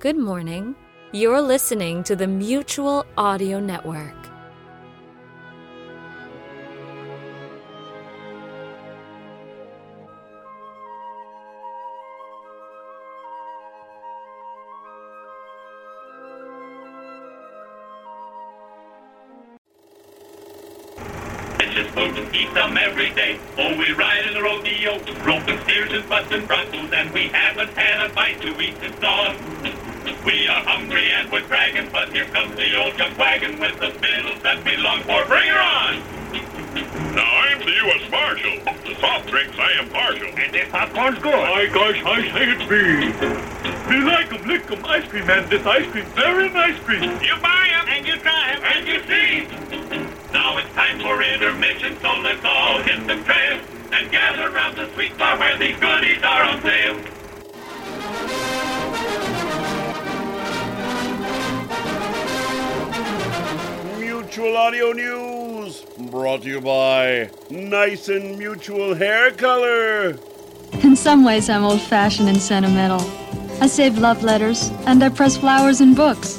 Good morning. You're listening to the Mutual Audio Network. It's just food to eat them every day. Oh, we ride in the rodeo, roping steers and busting broncos, and we haven't had a bite to eat since dawn. We are hungry and we're dragging, but here comes the old junk wagon with the fiddles that we long for. Bring her on! Now I'm the U.S. Marshal. To soft drinks, I am partial. And this popcorn's good. My gosh, I say it be. We like 'em, lick 'em, ice cream, and this ice cream, very nice cream. You buy 'em and you try 'em and you see. Now it's time for intermission, so let's all hit the trail and gather around the sweet bar where these goodies Mutual Audio News, brought to you by Nice and Mutual Hair Color. In some ways, I'm old fashioned and sentimental. I save love letters and I press flowers in books.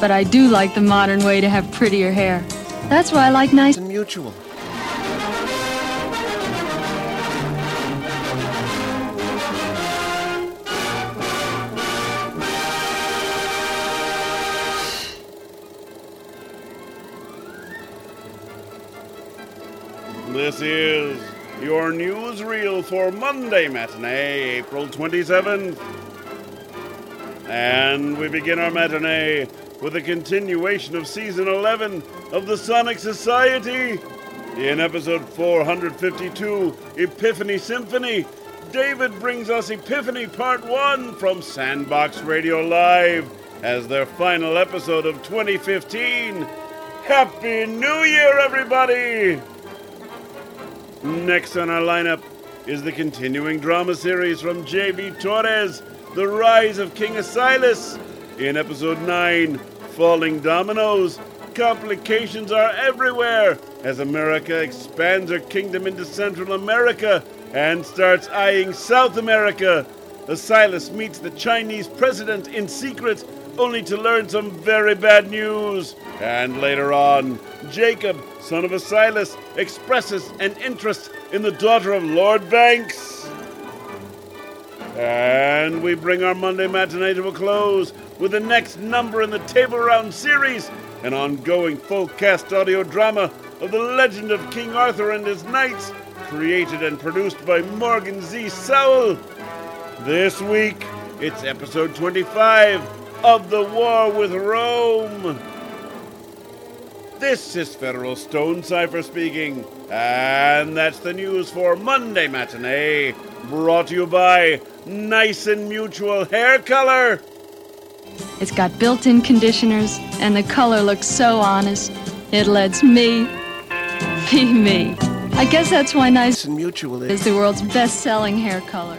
But I do like the modern way to have prettier hair. That's why I like nice. and mutual. This is your newsreel for Monday matinee, April 27th. And we begin our matinee with a continuation of season 11 of the Sonic Society. In episode 452, Epiphany Symphony, David brings us Epiphany Part 1 from Sandbox Radio Live as their final episode of 2015. Happy New Year, everybody! Next on our lineup is the continuing drama series from J.B. Torres, The Rise of King Asilas. In episode 9, Falling Dominoes, complications are everywhere as America expands her kingdom into Central America and starts eyeing South America. Asilas meets the Chinese president in secret, only to learn some very bad news. And later on, Jacob, son of Asilas, expresses an interest in the daughter of Lord Banks. And we bring our Monday matinee to a close with the next number in the Table Round series, an ongoing full cast audio drama of the legend of King Arthur and his knights, created and produced by Morgan Z. Sowell. This week, it's episode 25 of The War with Rome. This is Federal Stone Cipher speaking, and that's the news for Monday matinee, brought to you by Nice and Mutual Hair Color. It's got built in conditioners, and the color looks so honest. It lets me be me. I guess that's why Nice Nice and mutual is is. the world's best selling hair color.